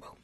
Well,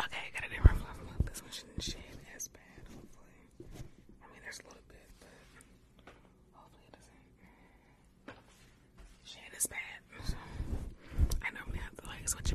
Okay, I gotta do my fluff This one shouldn't shave as bad, hopefully. I mean, there's a little bit, but hopefully it doesn't shave is bad. I normally have to like switch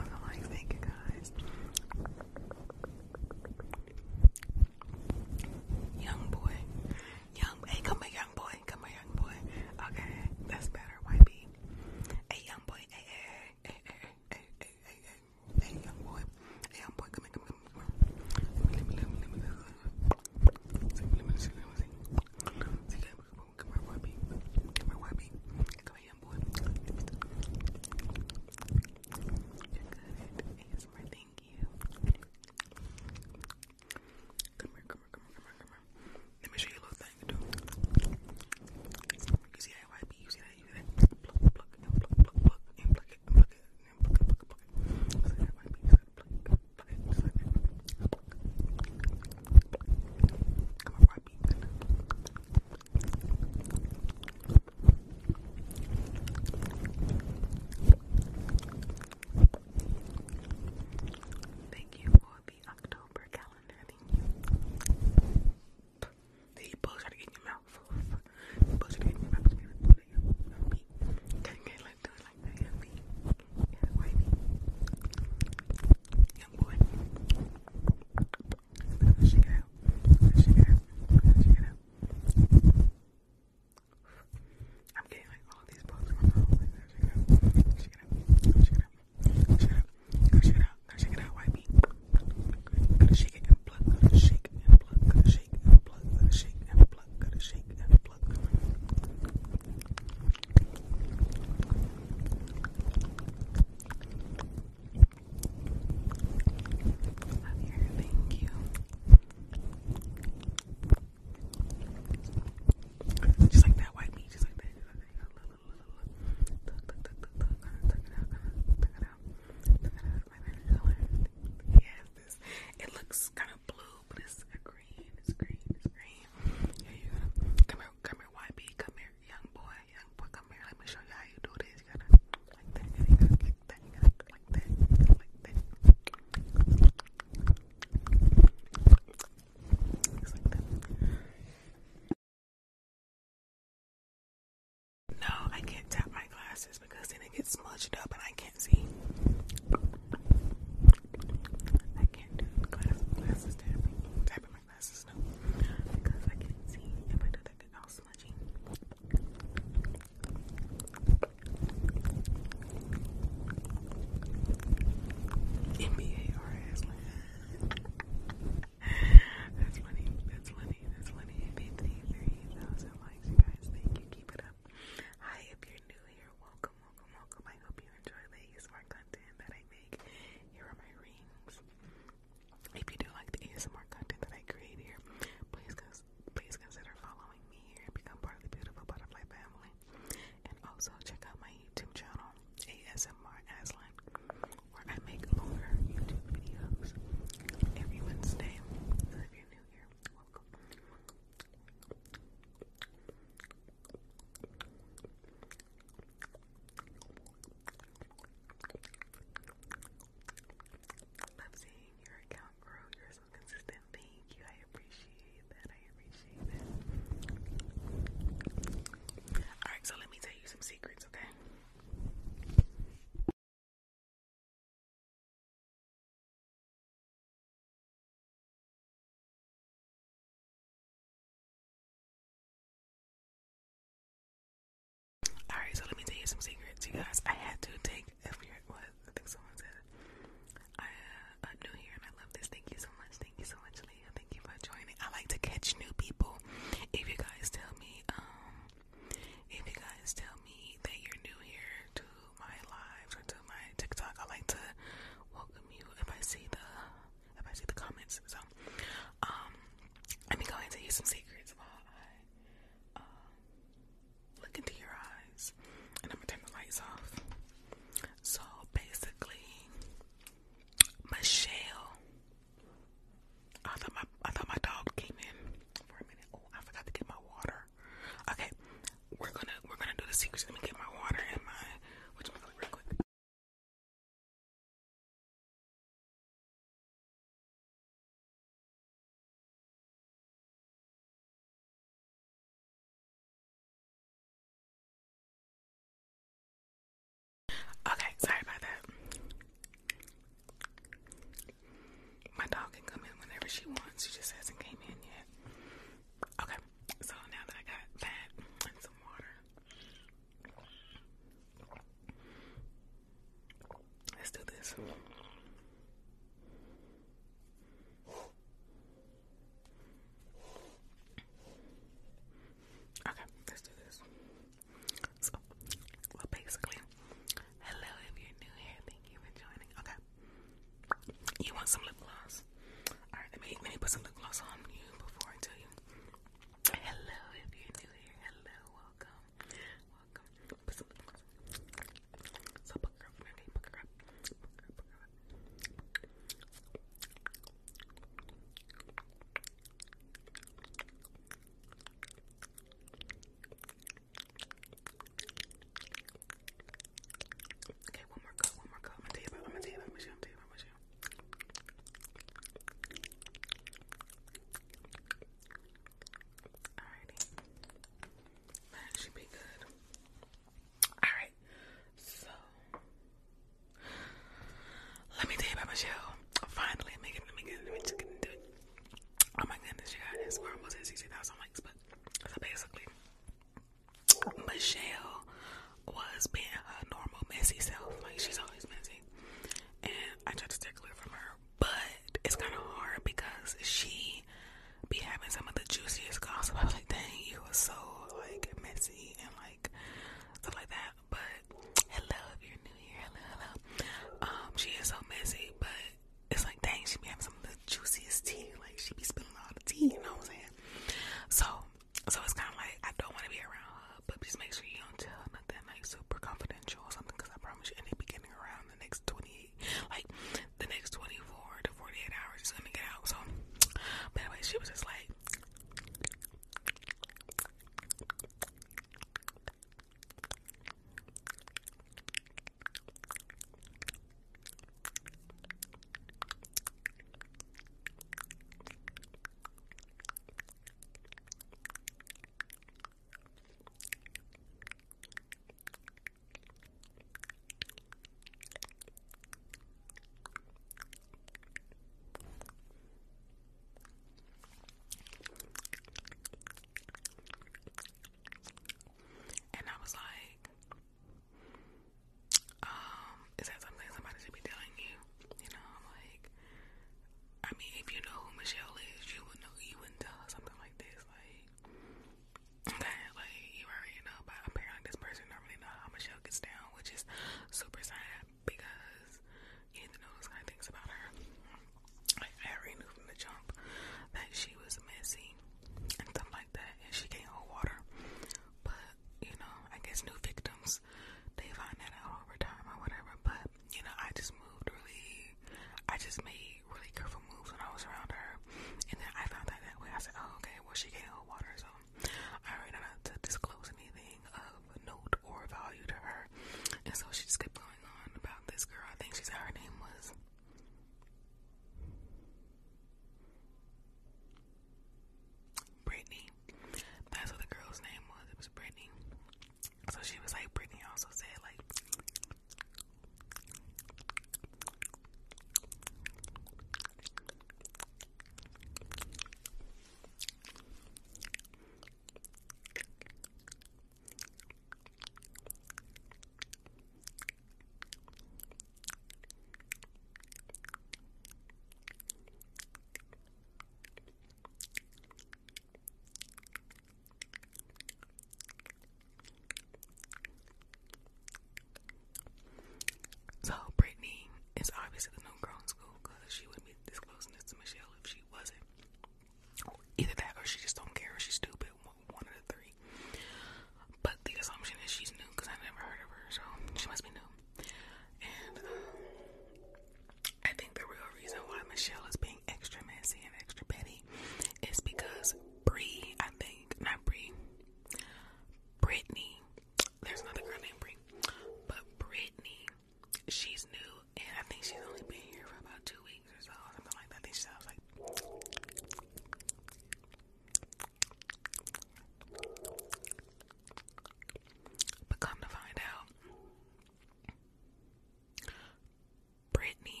Brittany.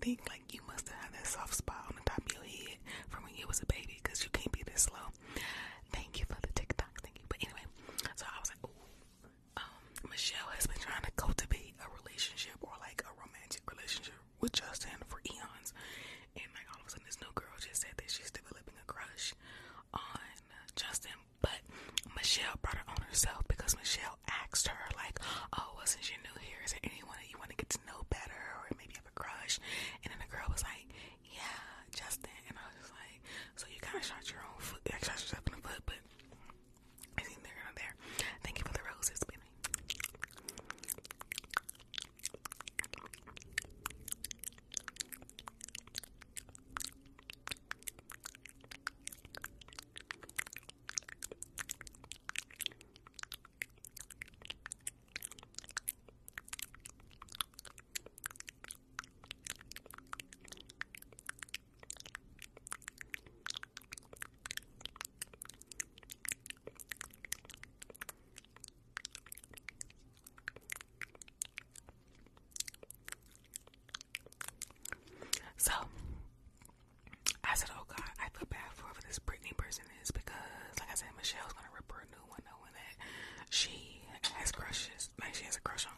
Think like. like she has a crush on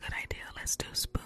good idea. Let's do spoon.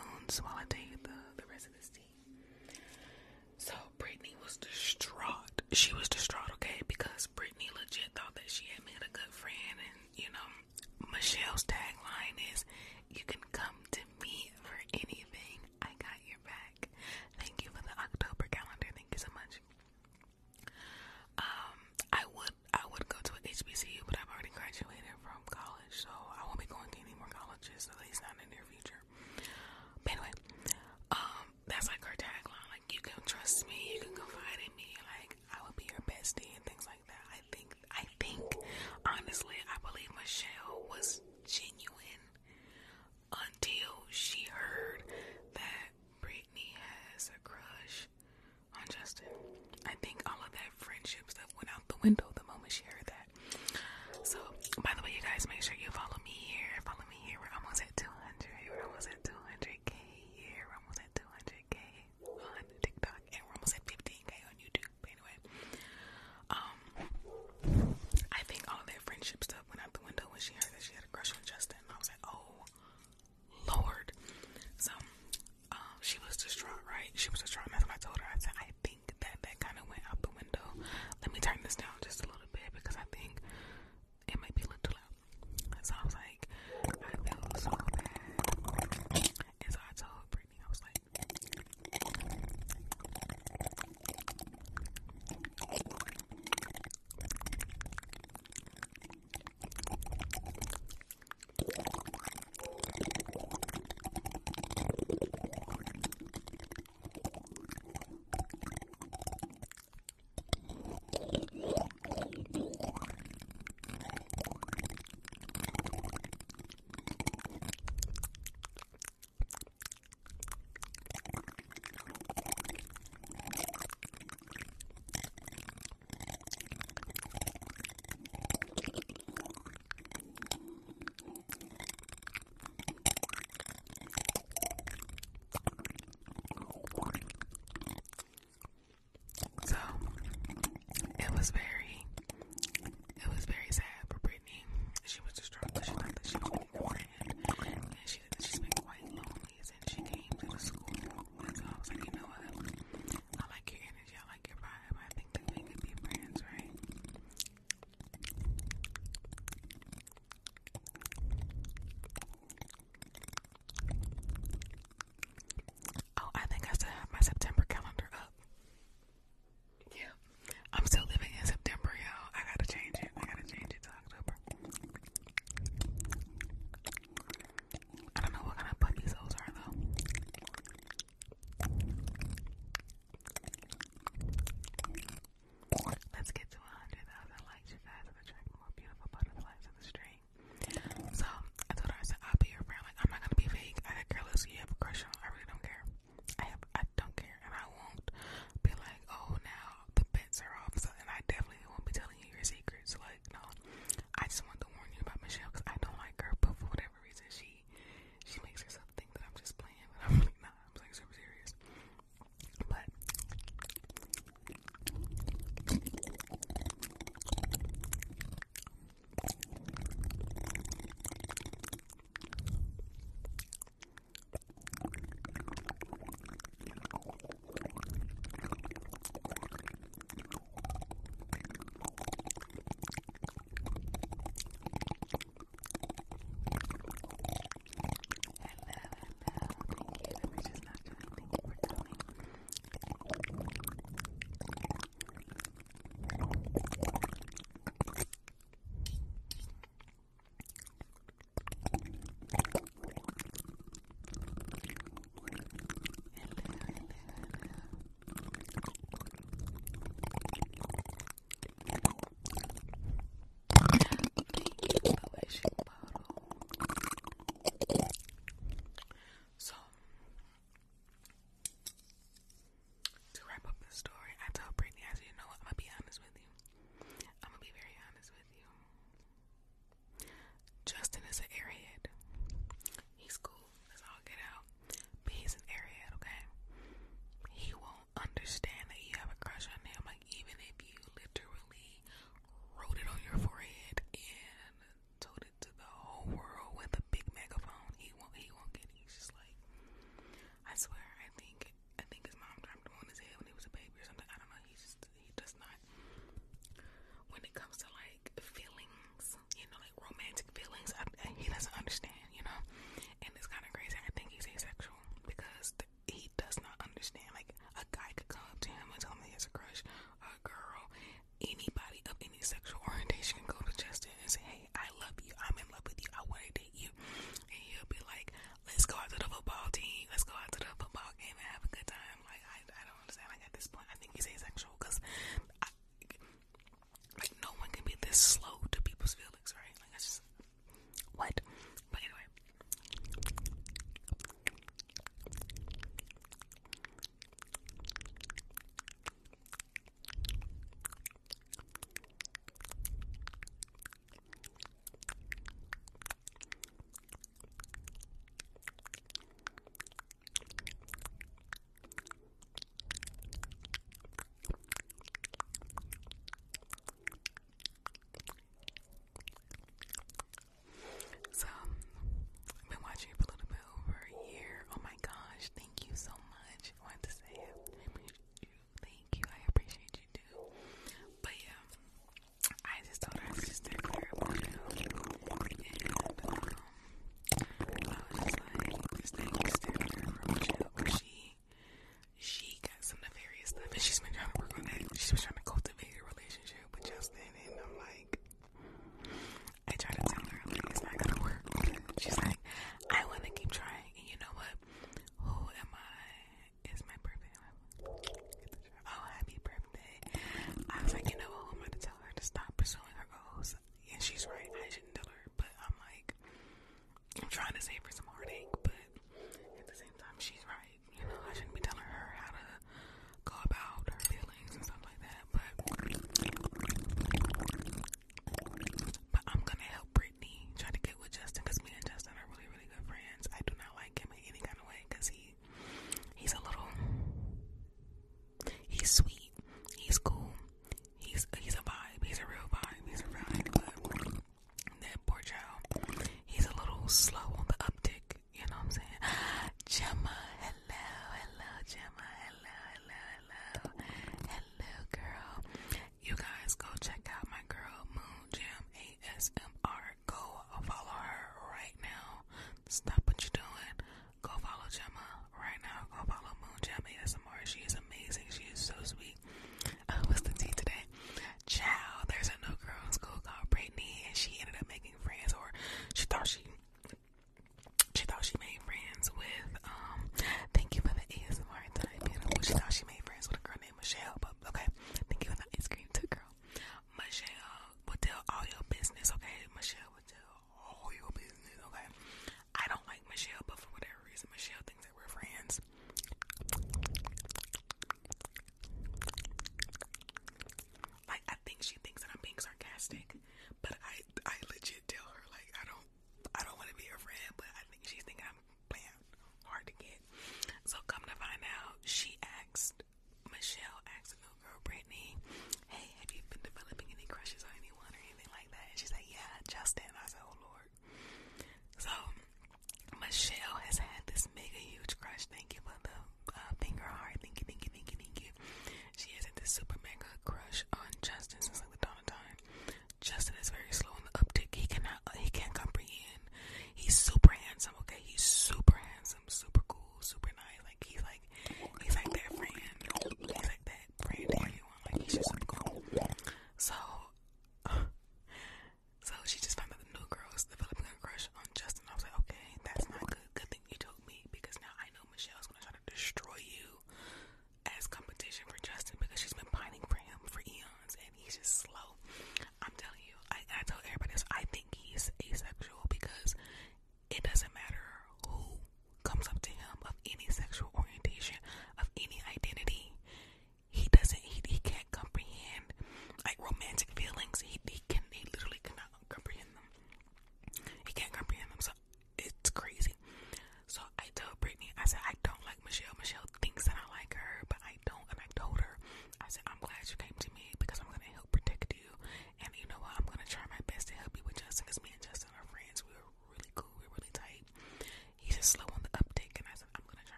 raspberry.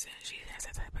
since she has a type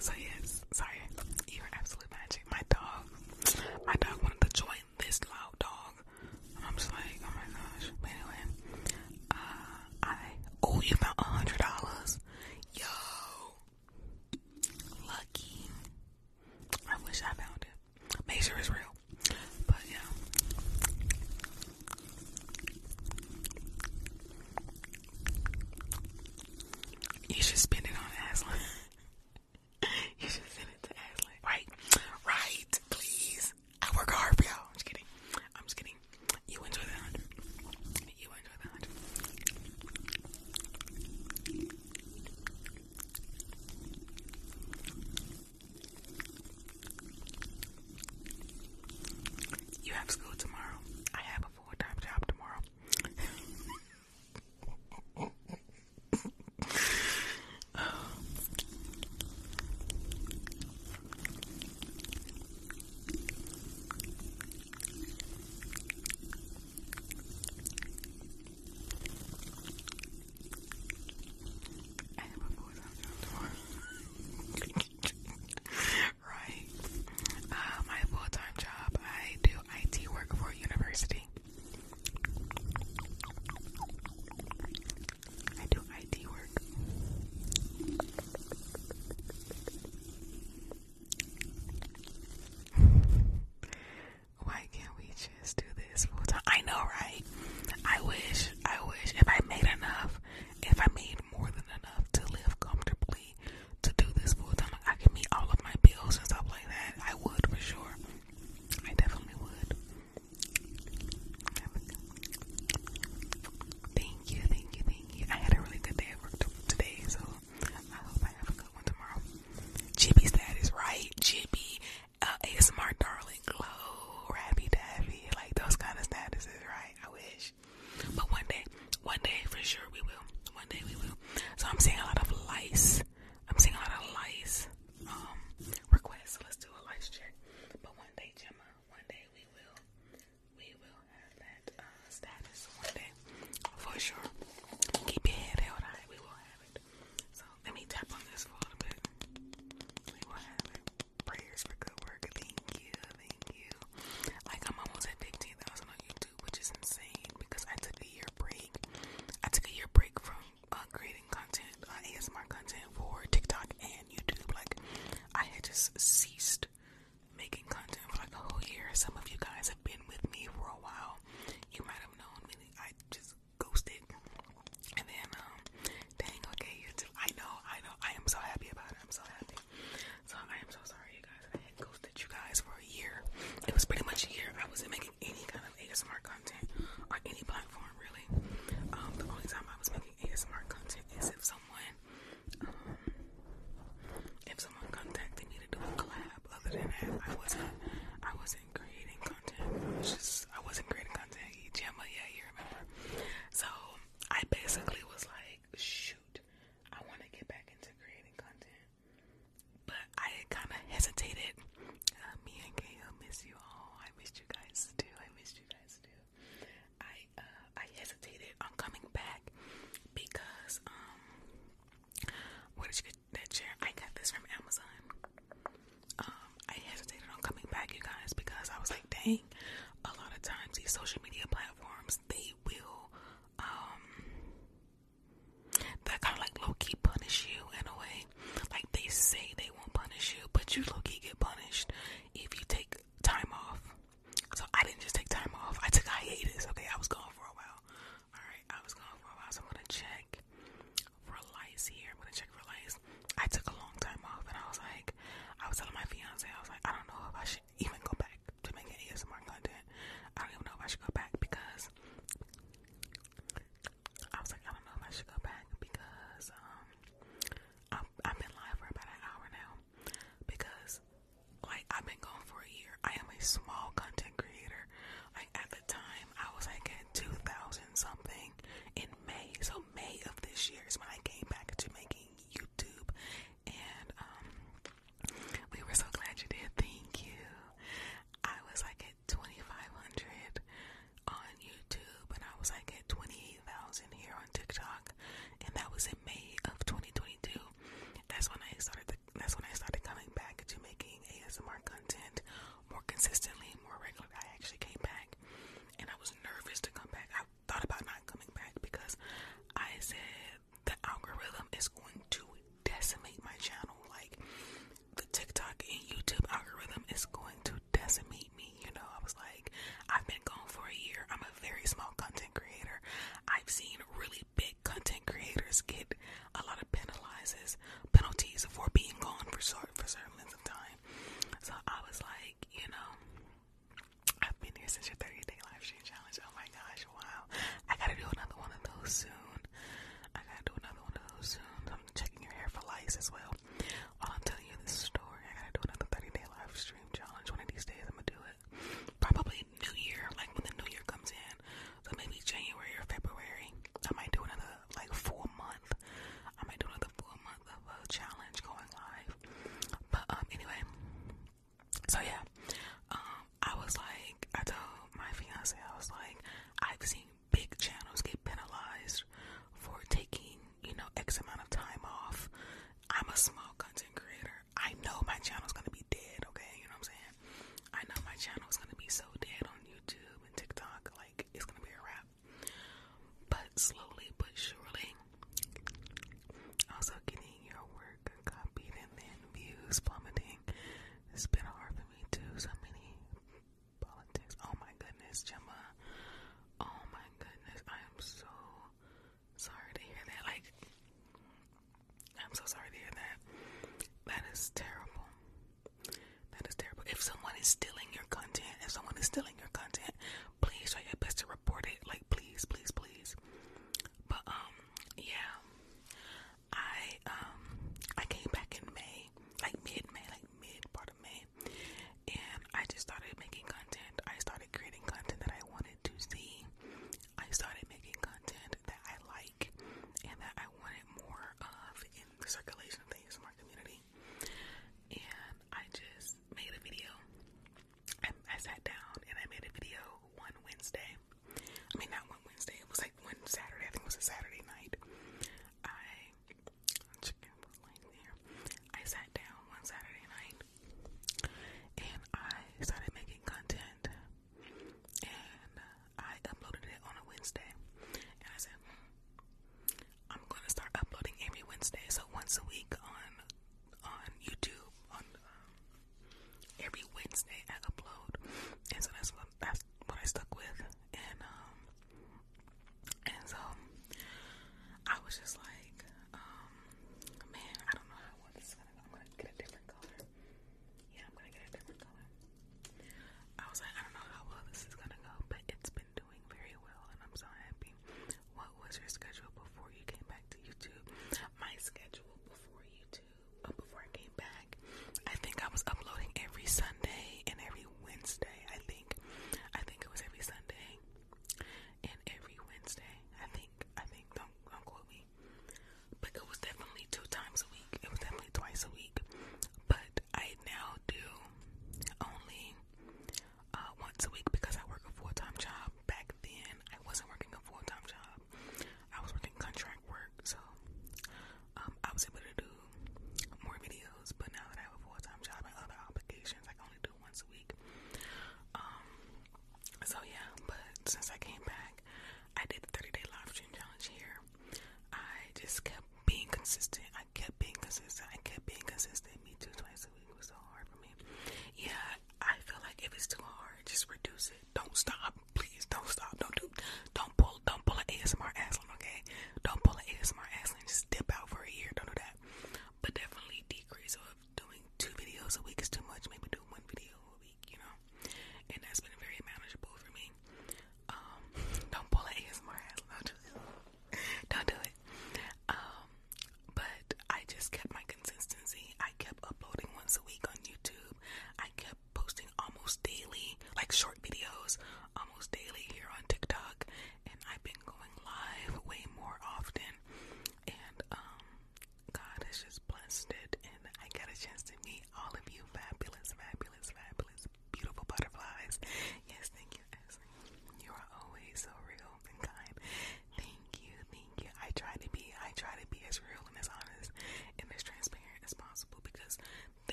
So yes, sorry, you're absolute magic. My dog, my dog wanted to join this loud dog. I'm just like, oh my gosh. But anyway, uh, I you a hundred dollars, yo, lucky. I wish I found it. real. But yeah. You should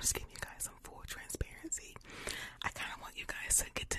just giving you guys some full transparency. I kind of want you guys to get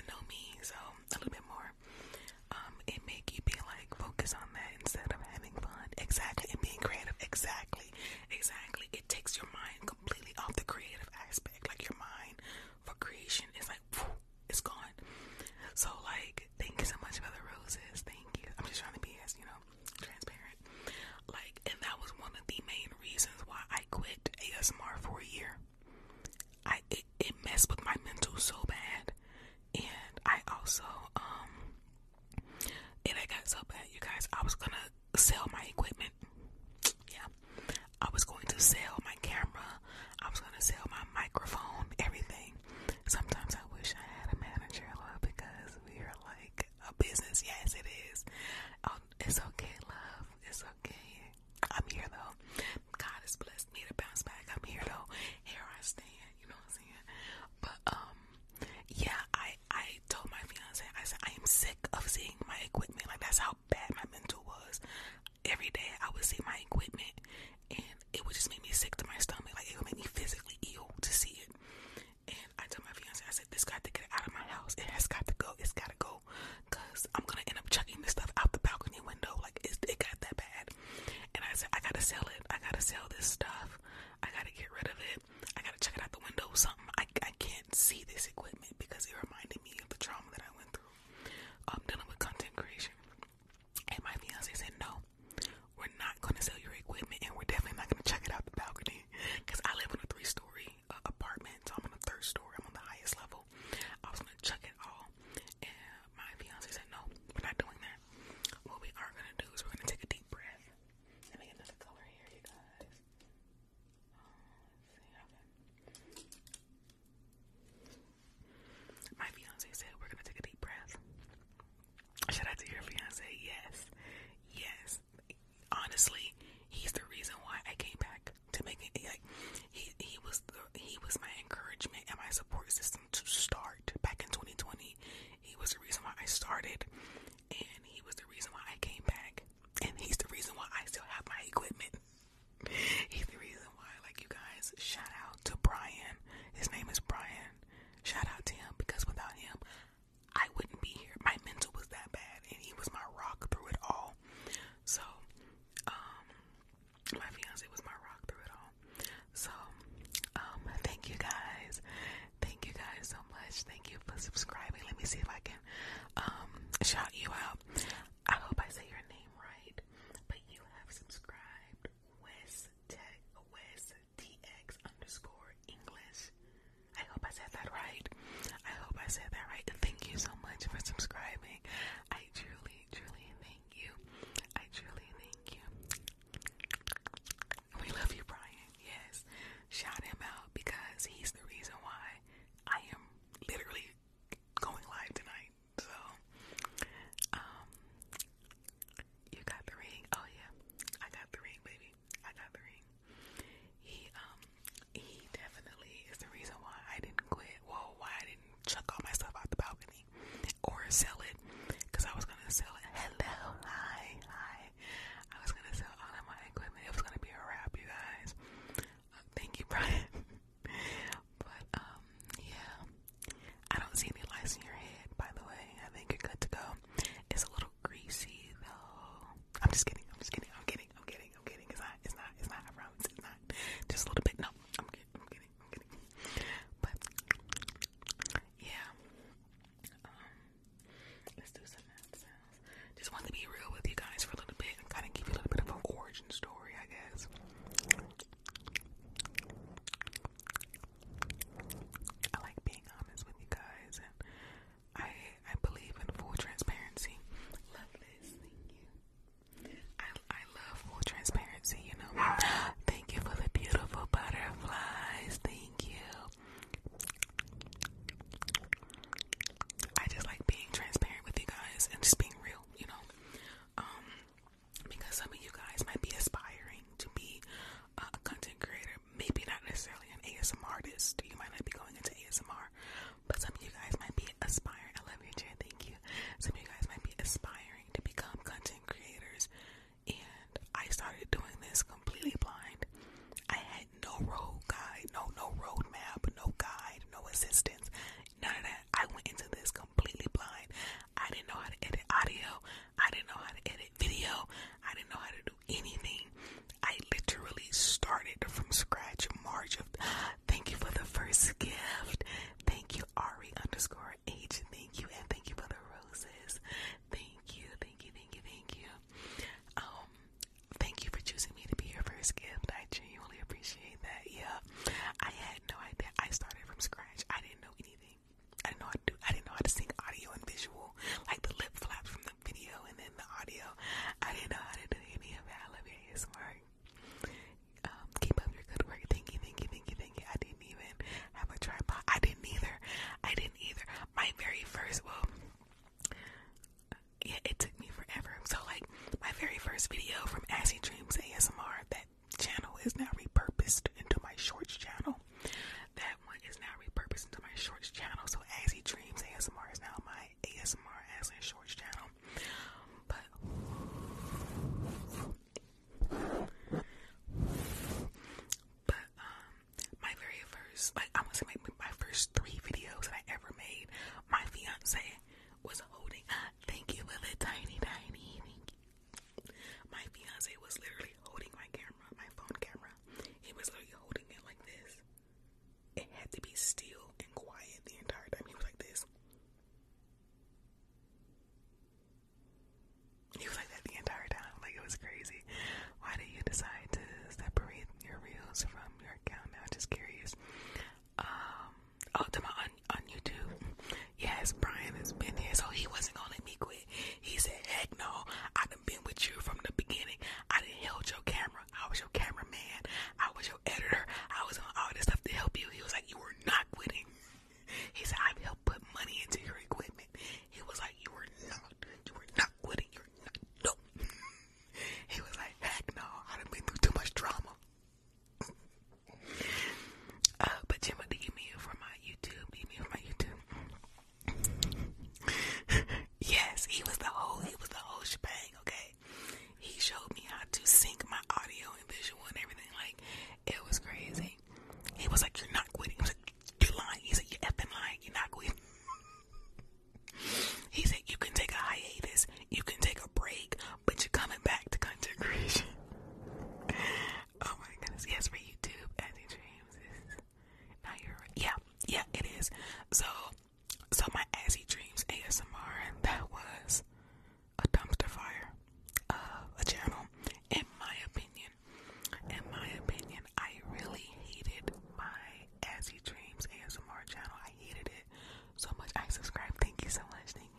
sell it. I gotta sell this stuff. to your fiance? Yes. so much. Thank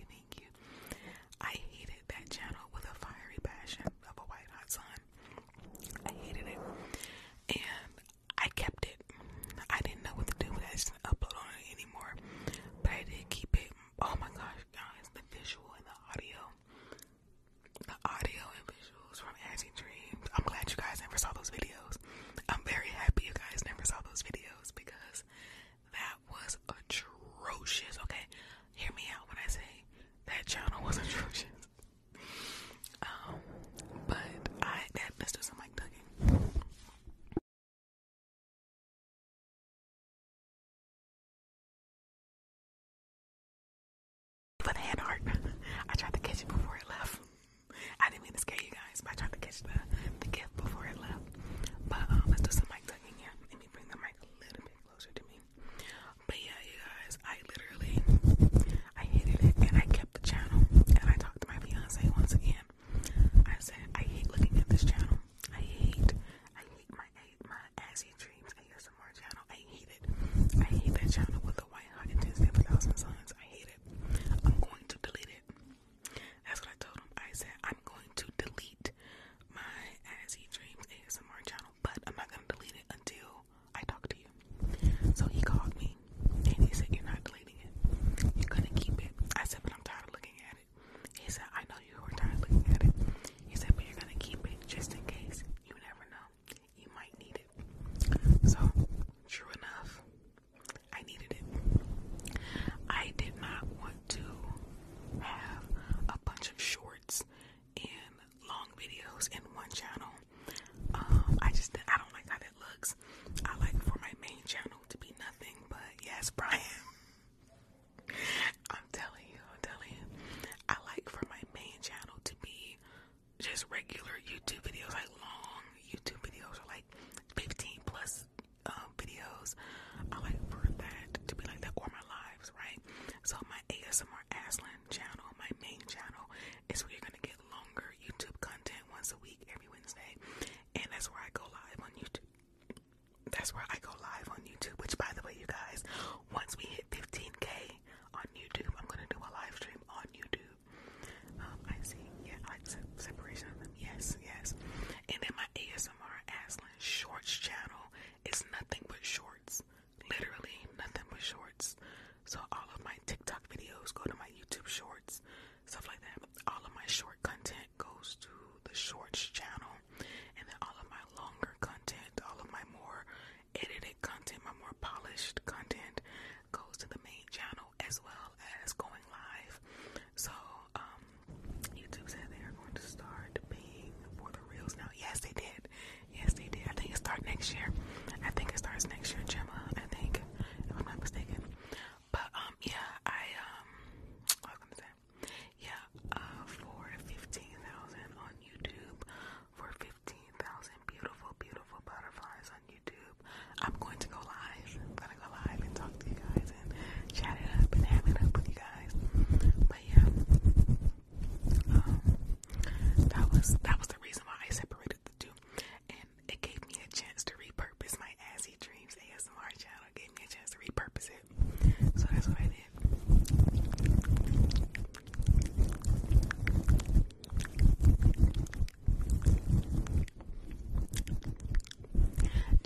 that's where I go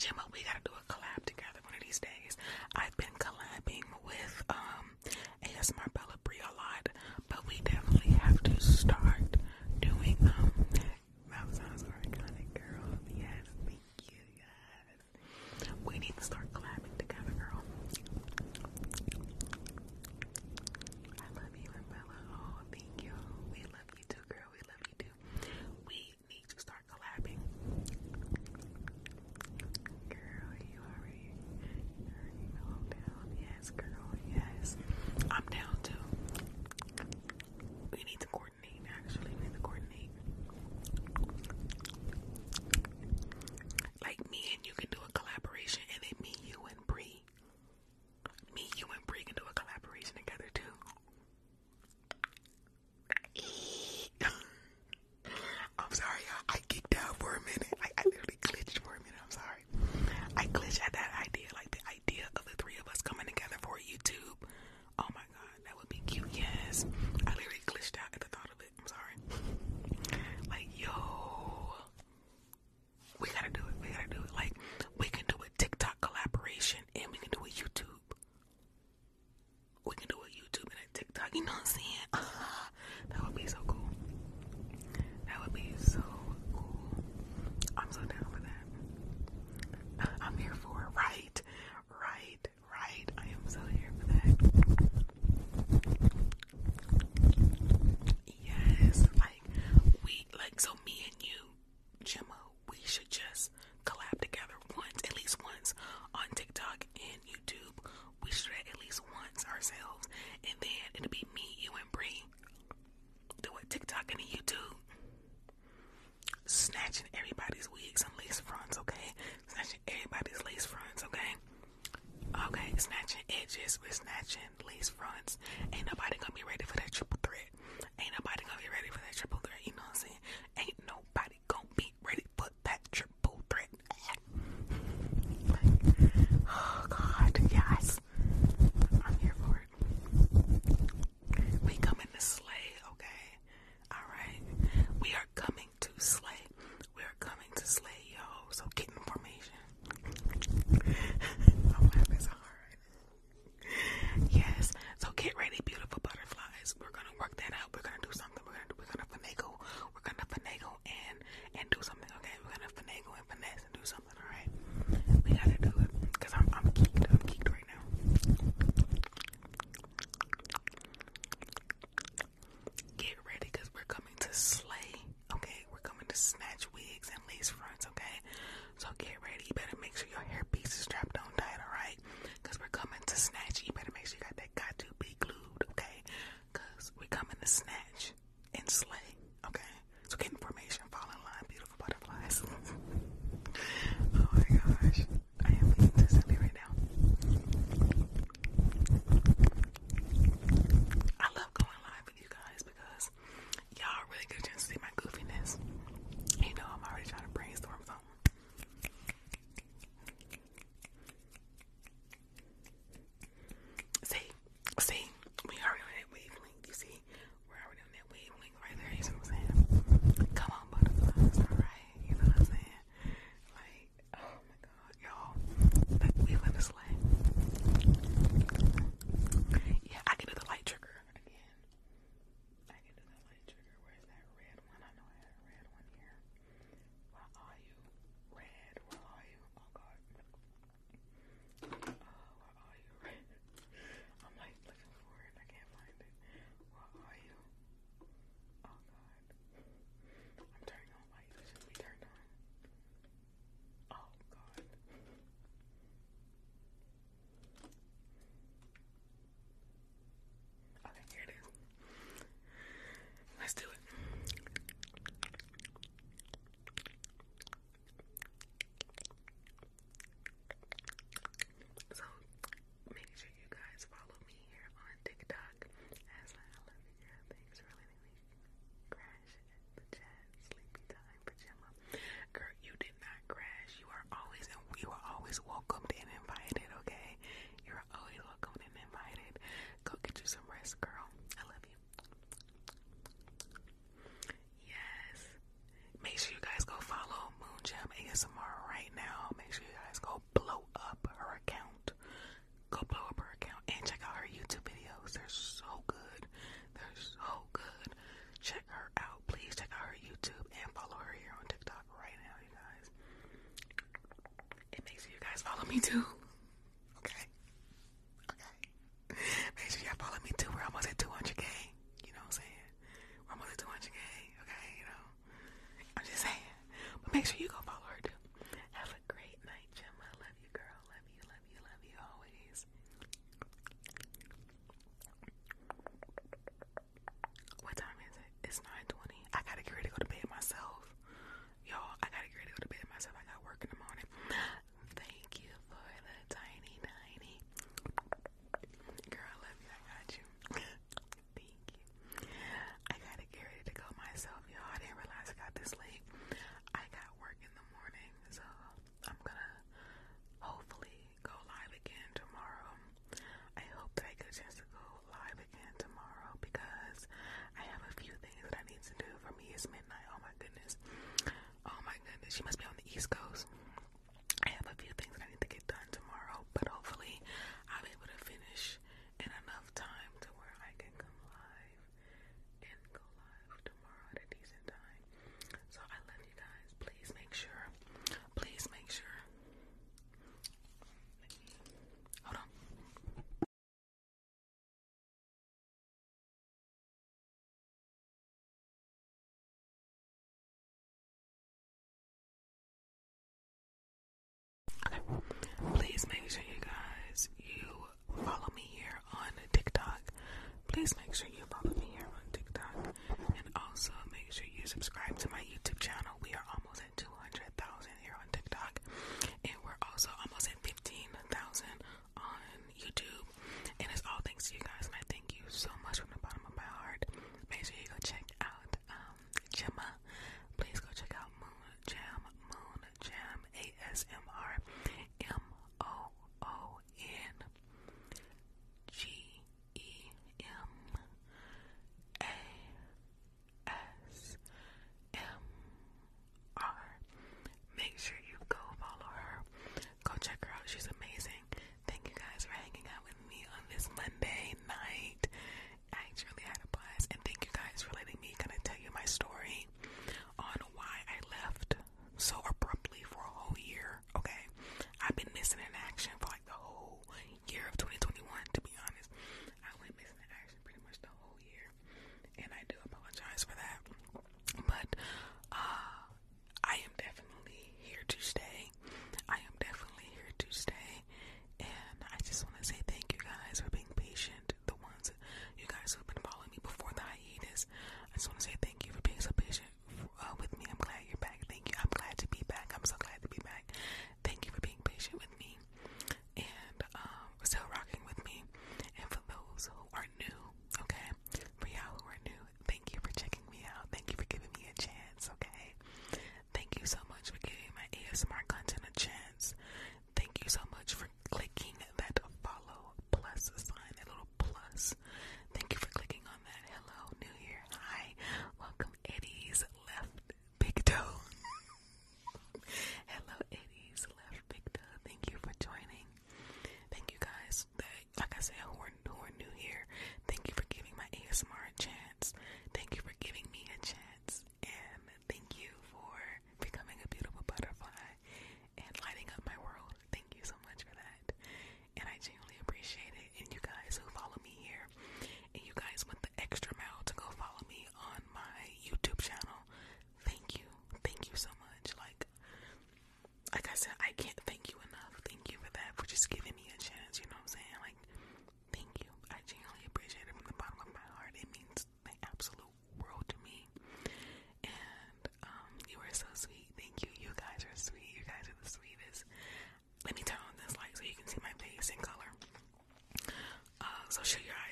Jim, we got no sé. me do?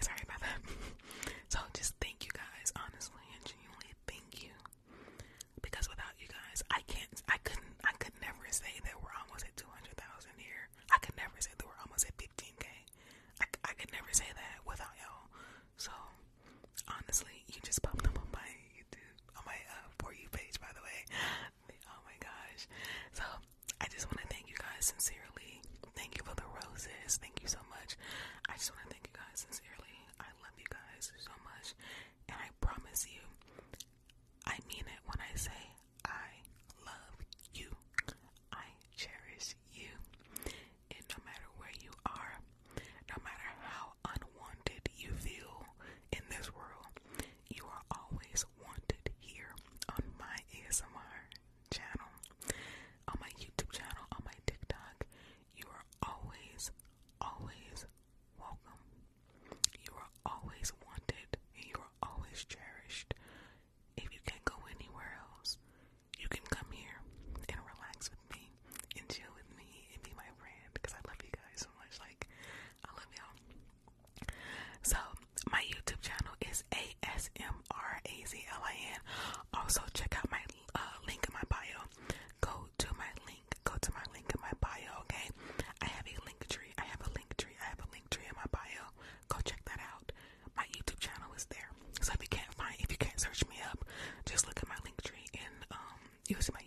Sorry about that. so just thank you guys, honestly and genuinely thank you. Because without you guys, I can't, I couldn't, I could never say that we're almost at 200,000 here. I could never say that we're almost at 15K. could never say that without y'all. So, honestly, you just on my YouTube, on my uh, For You page, by the way. oh my gosh. So, I just want to thank you guys sincerely. Thank you for the roses. Thank you so much. I just want to thank It my